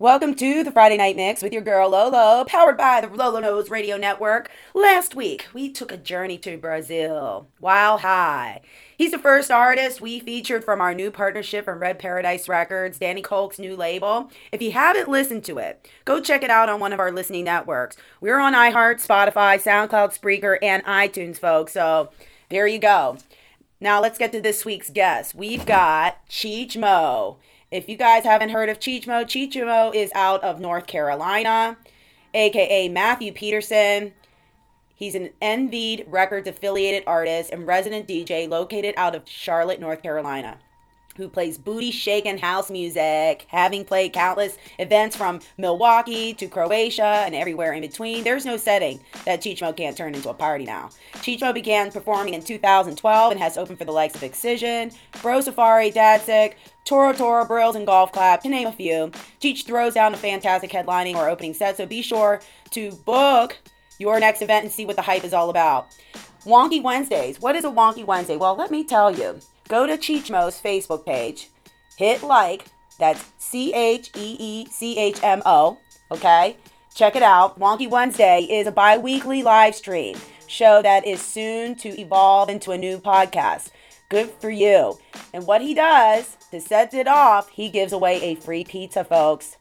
Welcome to the Friday Night Mix with your girl Lolo, powered by the Lolo Knows Radio Network. Last week, we took a journey to Brazil. Wild High. He's the first artist we featured from our new partnership from Red Paradise Records, Danny Kolk's new label. If you haven't listened to it, go check it out on one of our listening networks. We're on iHeart, Spotify, SoundCloud, Spreaker, and iTunes, folks. So there you go. Now let's get to this week's guest. We've got Cheechmo. If you guys haven't heard of Cheechmo, Cheech Mo is out of North Carolina, aka Matthew Peterson. He's an Envied Records affiliated artist and resident DJ located out of Charlotte, North Carolina who plays booty shaking house music, having played countless events from Milwaukee to Croatia and everywhere in between. There's no setting that Cheechmo can't turn into a party now. Cheechmo began performing in 2012 and has opened for the likes of Excision, Bro Safari, Datsik, Torro Torro, Brillz, and Golf Clap, to name a few. Cheech throws down a fantastic headlining or opening set, so be sure to book your next event and see what the hype is all about. Wonky Wednesdays. What is a Wonky Wednesday? Well, let me tell you go to Cheechmo's Facebook page, hit like, that's C H E E C H M O, okay? Check it out. Wonky Wednesday is a bi weekly live stream show that is soon to evolve into a new podcast. Good for you. And what he does to set it off, he gives away a free pizza, folks.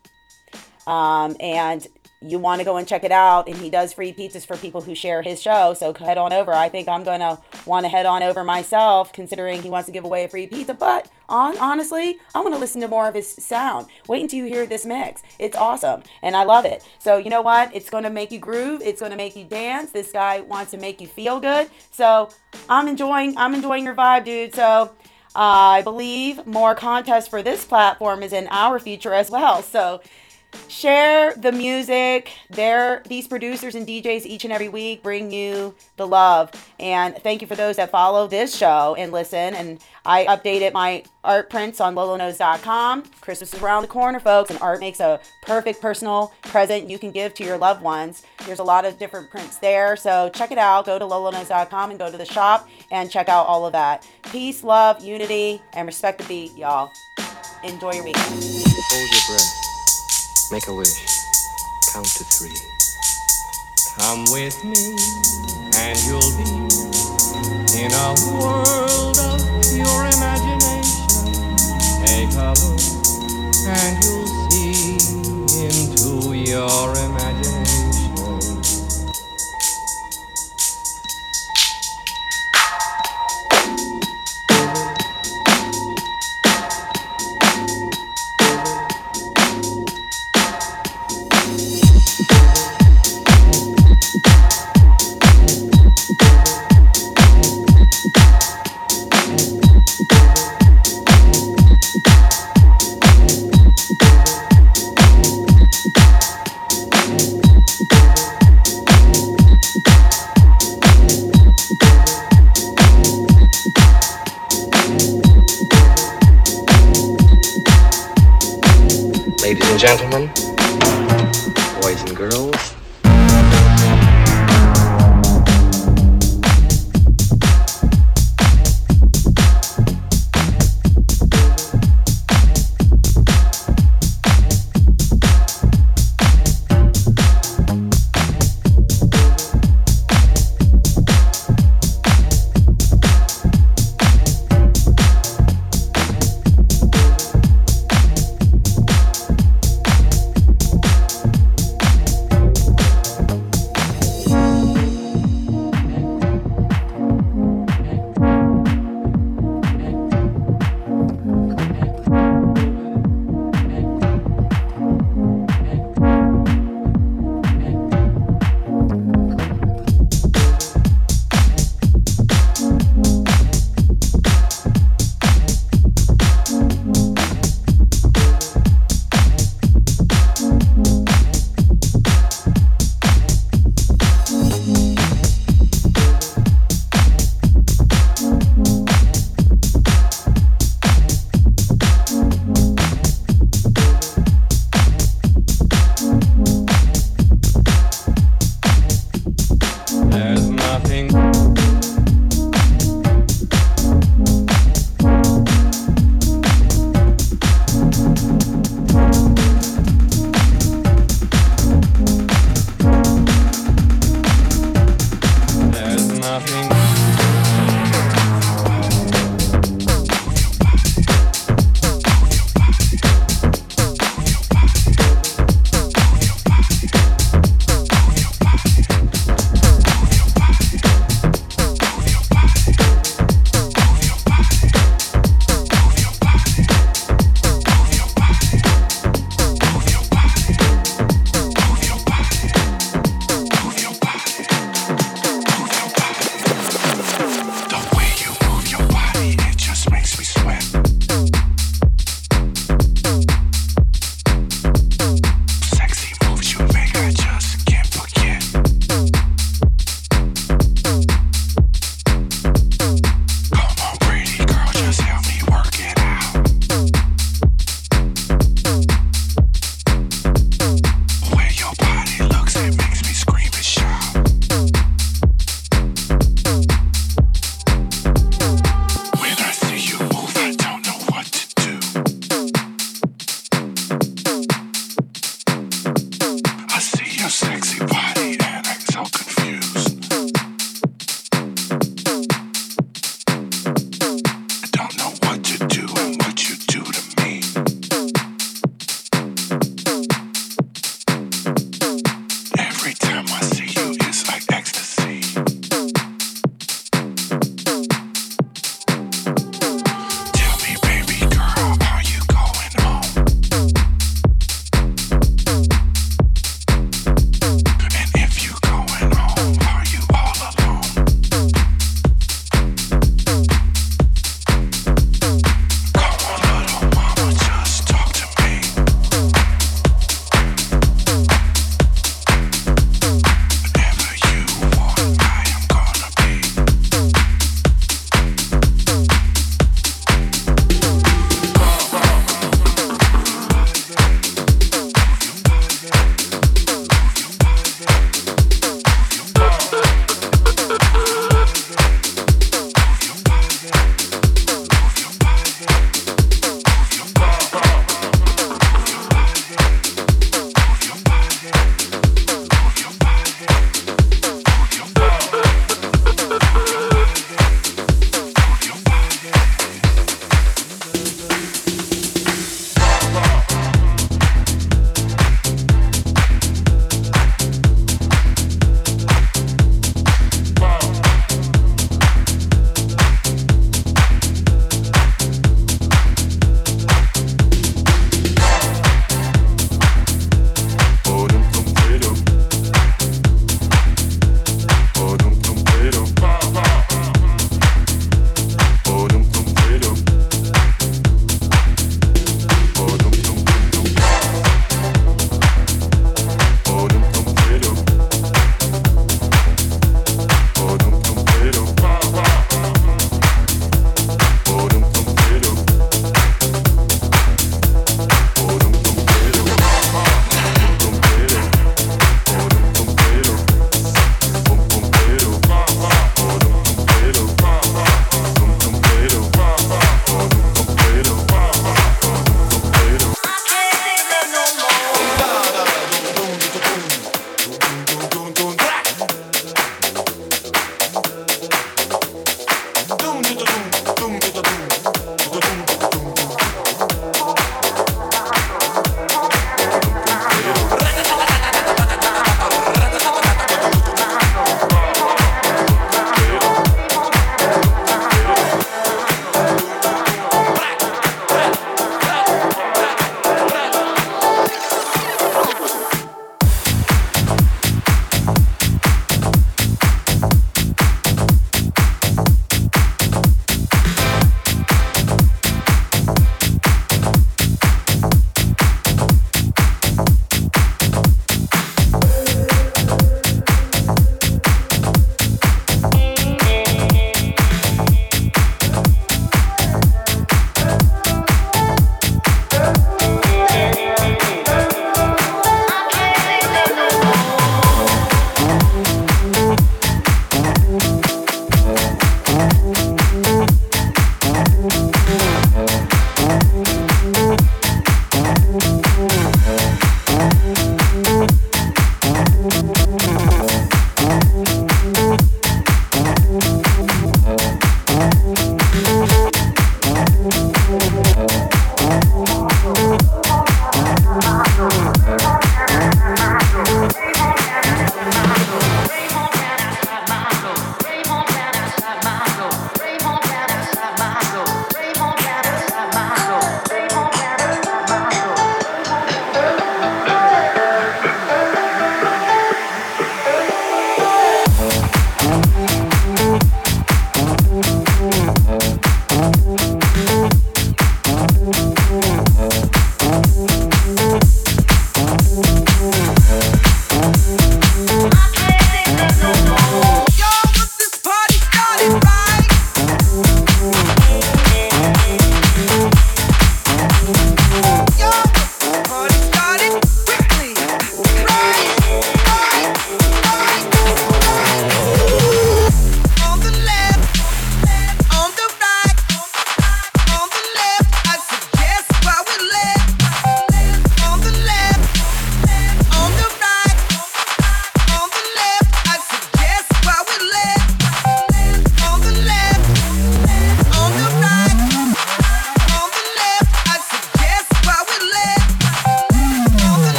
Um, and you want to go and check it out and he does free pizzas for people who share his show so head on over. I think i'm going to want to head on over myself considering he wants to give away a free pizza but on honestly i want to listen to more of his sound. Wait until you hear this mix. It's awesome and i love it. So you know what? It's going to make you groove it's going to make you dance this guy wants to make you feel good. So i'm enjoying i'm enjoying your vibe dude. So i believe more contests for this platform is in our future as well. So share the music. They're these producers and DJs each and every week bring you the love. And thank you for those that follow this show and listen. And I updated my art prints on loloknows.com. Christmas is around the corner, folks, and art makes a perfect personal present you can give to your loved ones. There's a lot of different prints there. So check it out. Go to loloknows.com and go to the shop and check out all of that. Peace, love, unity, and respect the beat, y'all. Enjoy your weekend. Hold your breath. Make a wish. Count to three. Come with me, and you'll be in a world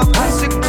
Set I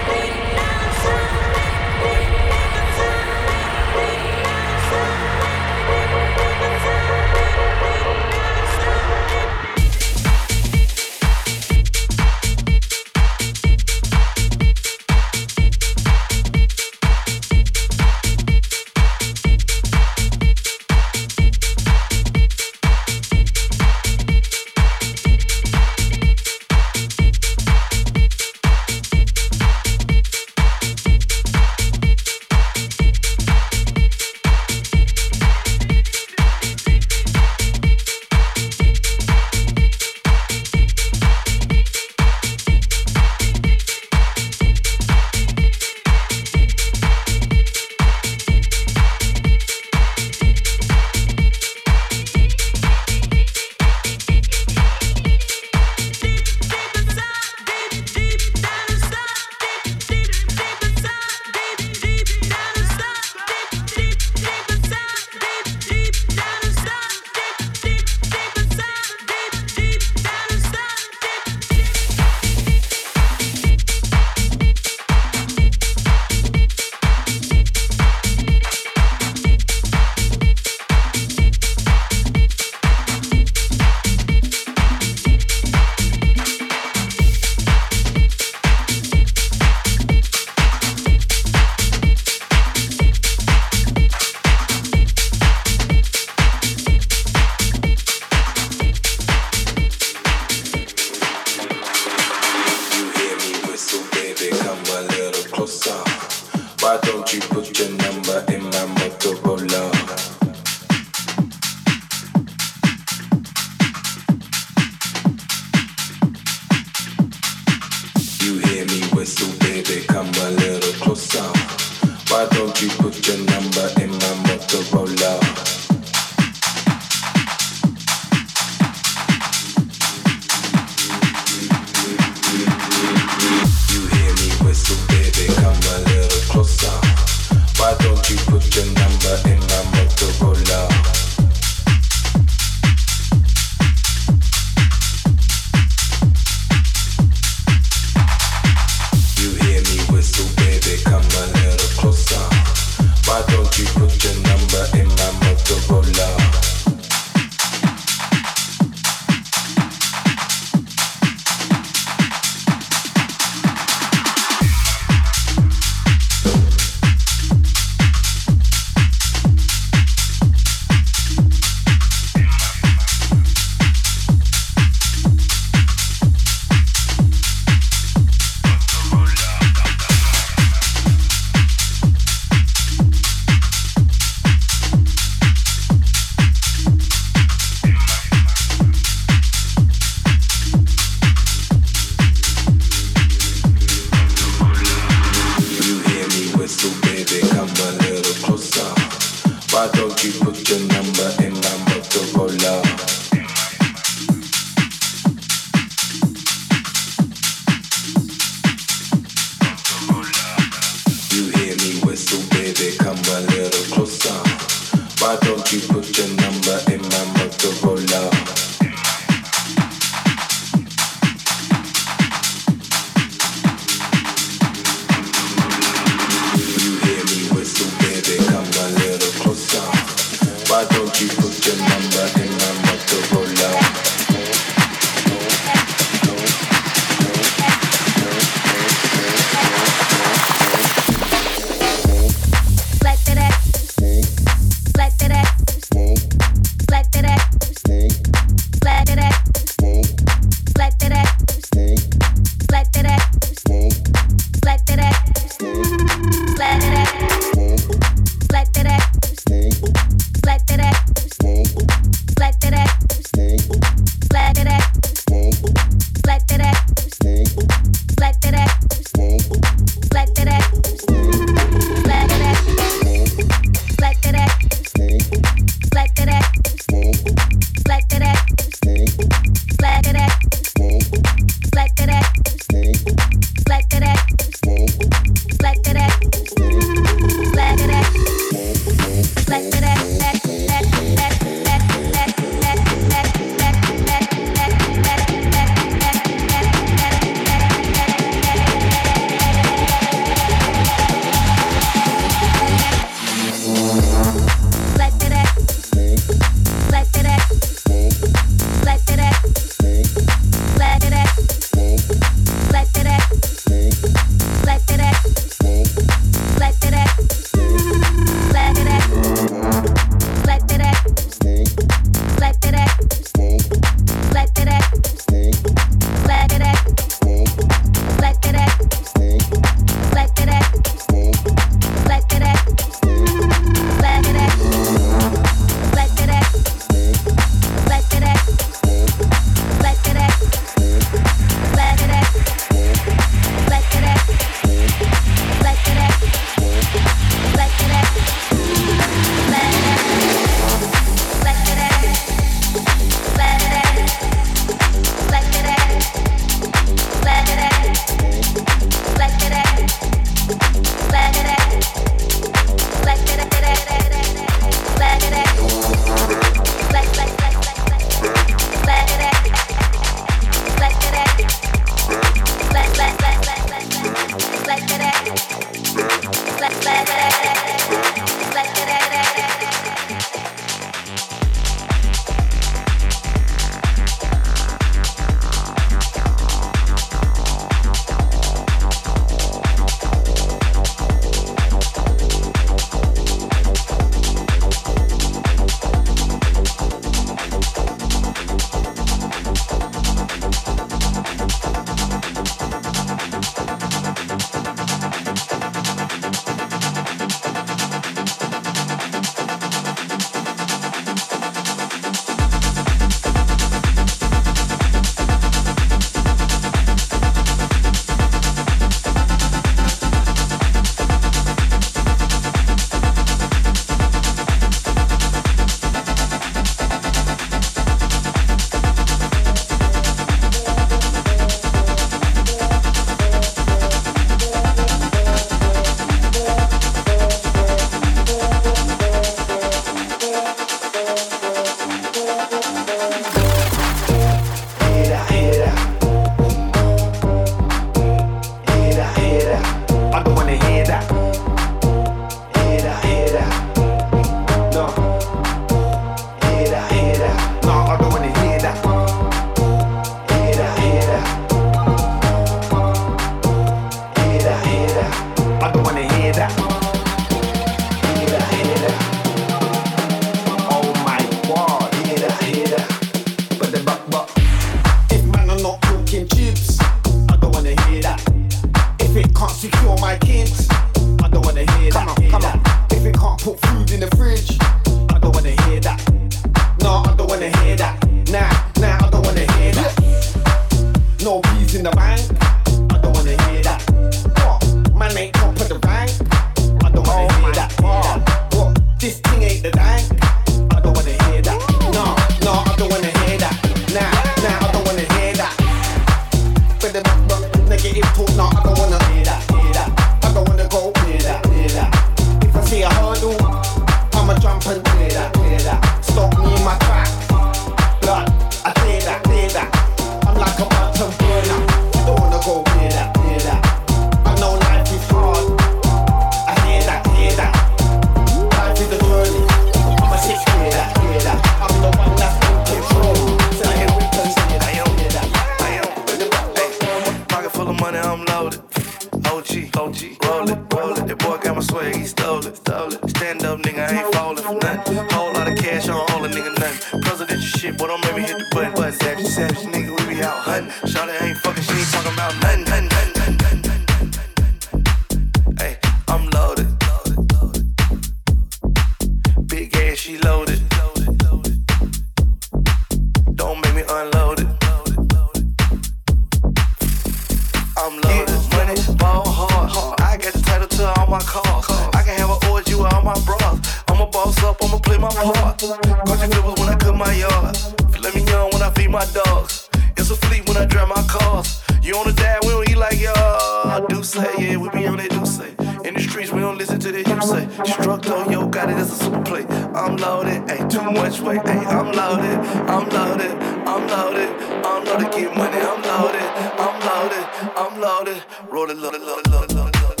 up, play my part. Coach flippers when I cut my yard. Let me young when I feed my dogs. It's a fleet when I drive my cars. You on the dad, we don't eat like y'all. Do say, yeah, we be on that do say. In the streets, we don't listen to that you say. Struck though, yo, got it as a super play. I'm loaded, ain't too much weight. Hey, I'm loaded, I'm loaded, I'm loaded, I'm loaded, get money. I'm loaded, I'm loaded, I'm loaded, loaded, loaded, loaded, loaded. loaded, loaded,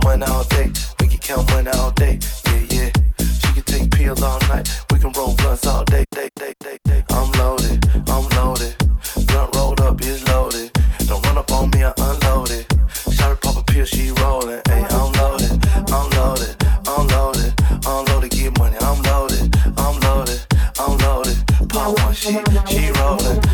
count money all day. We can count money all day. Yeah, yeah. She can take pills all night. We can roll blunts all day. day, day, day, day. I'm loaded. I'm loaded. Blunt rolled up is loaded. Don't run up on me. I unloaded. Shot her pop a pill. She rolling. Hey, I'm loaded. I'm loaded. I'm loaded. I'm loaded. Get money. I'm loaded. I'm loaded. I'm loaded. Pop one. She. She rolling.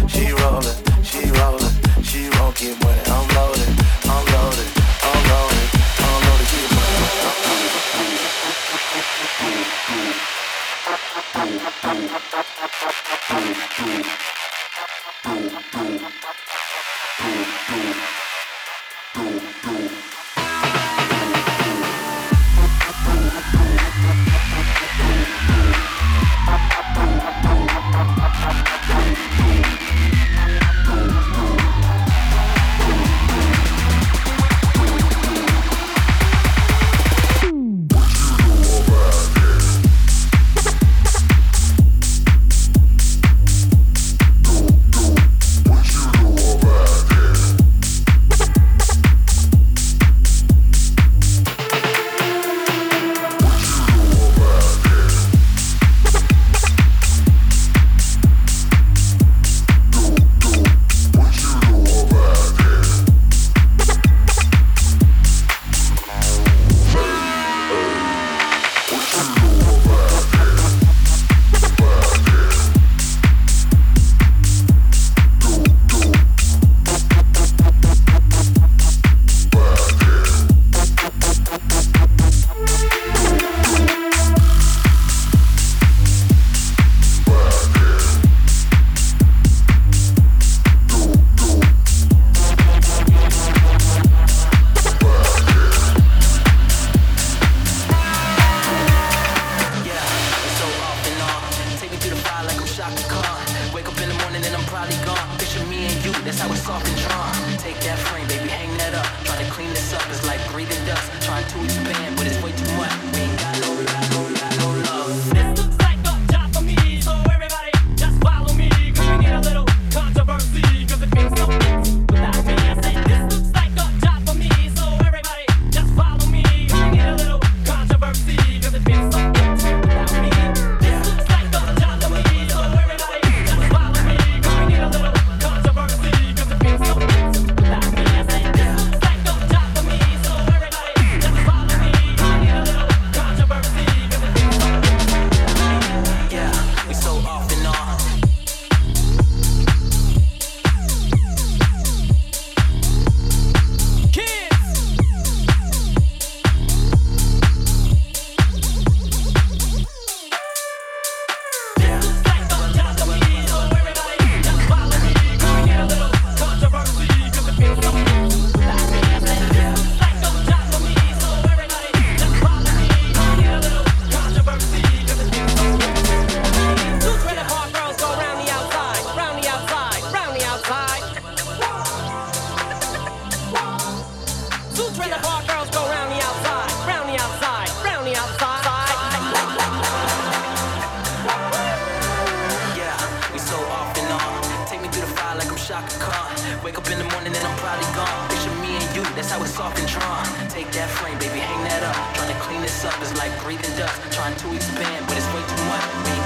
It's off and. Take that frame, baby, hang that up. Trying to clean this up is like breathing dust. Trying to expand, but it's way too much.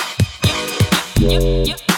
you, you.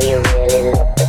Use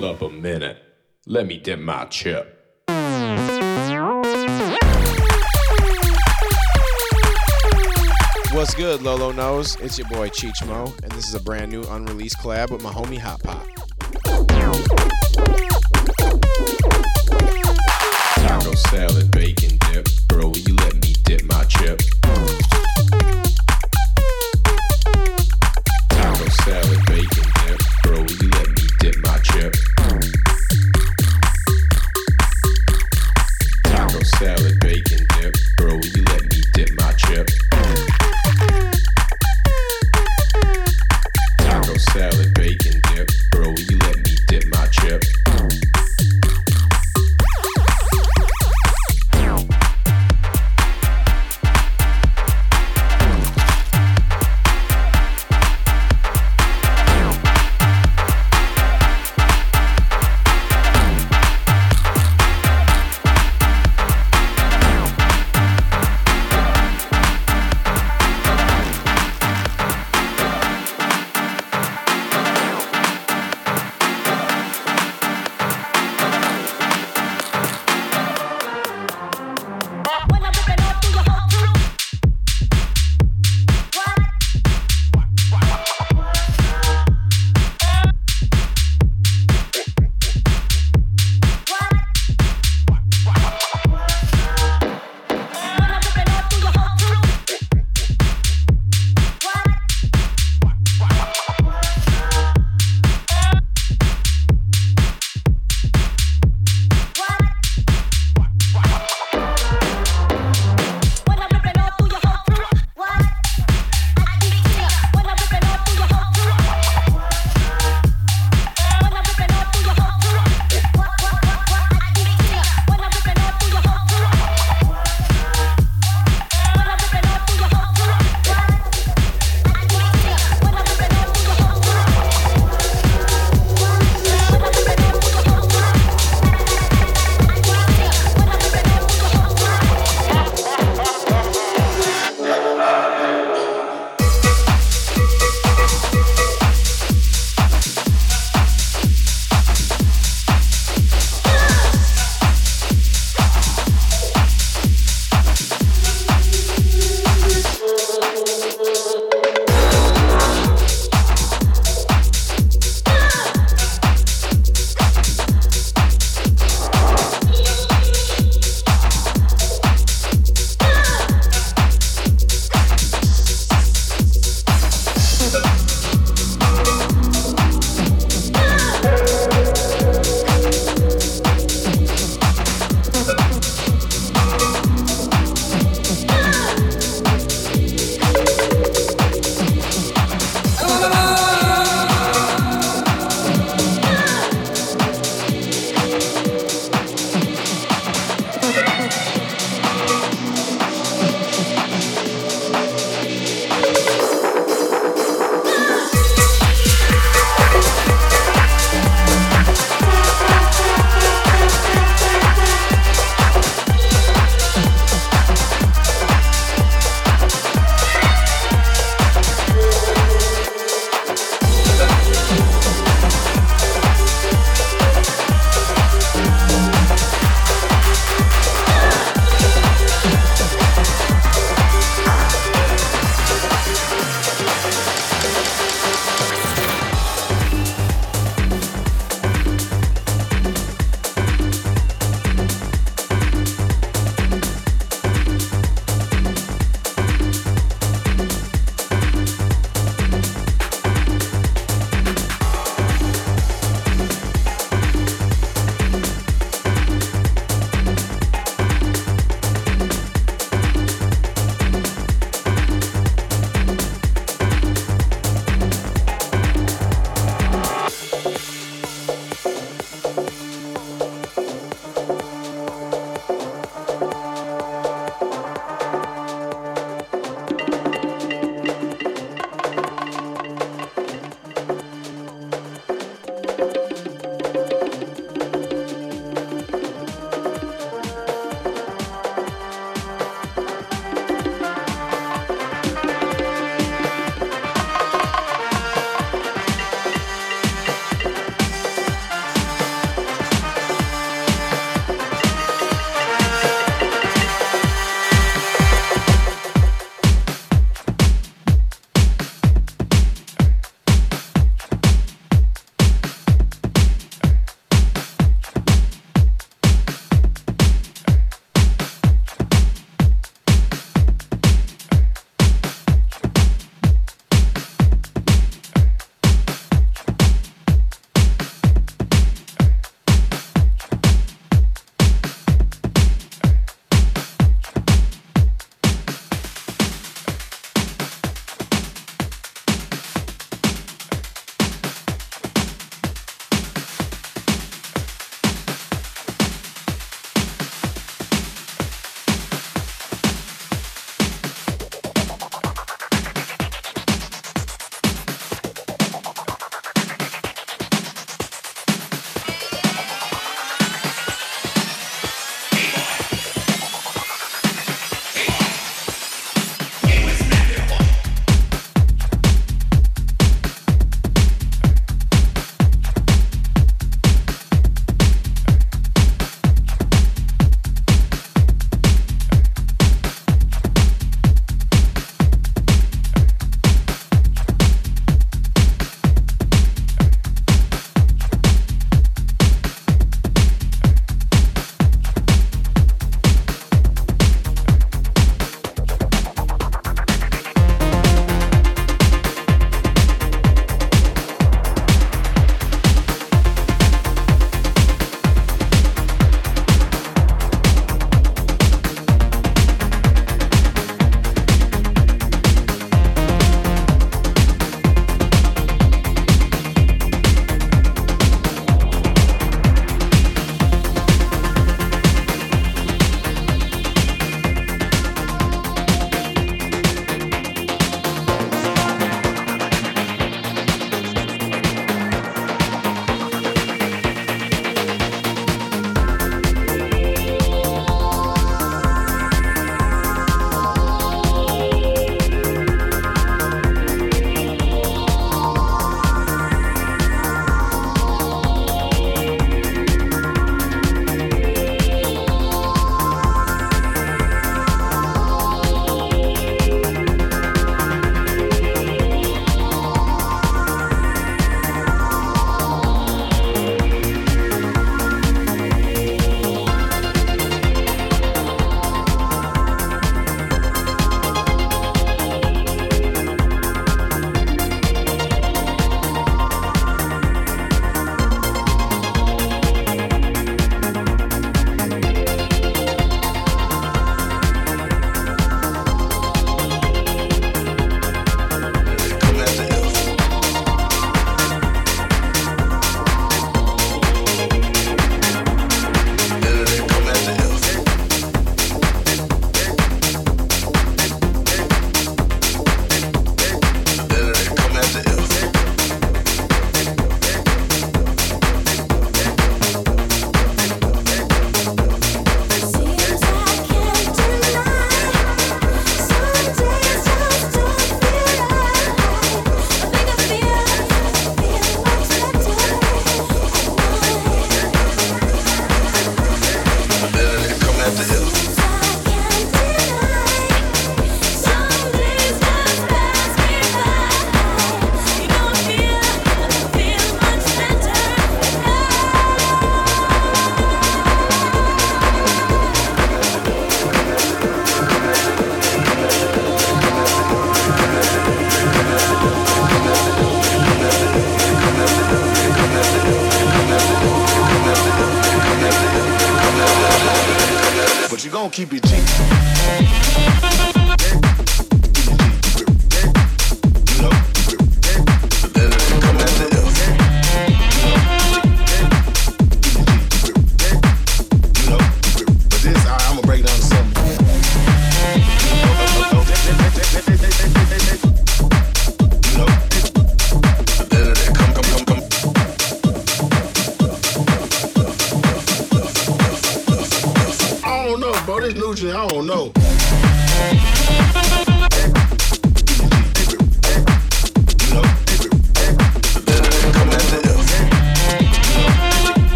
hold up a minute. Let me dip my chip. What's good, Lolo Knows? It's your boy Cheechmo, and this is a brand new unreleased collab with my homie Hot Pop. Taco salad, bacon dip, bro, you let me dip my chip.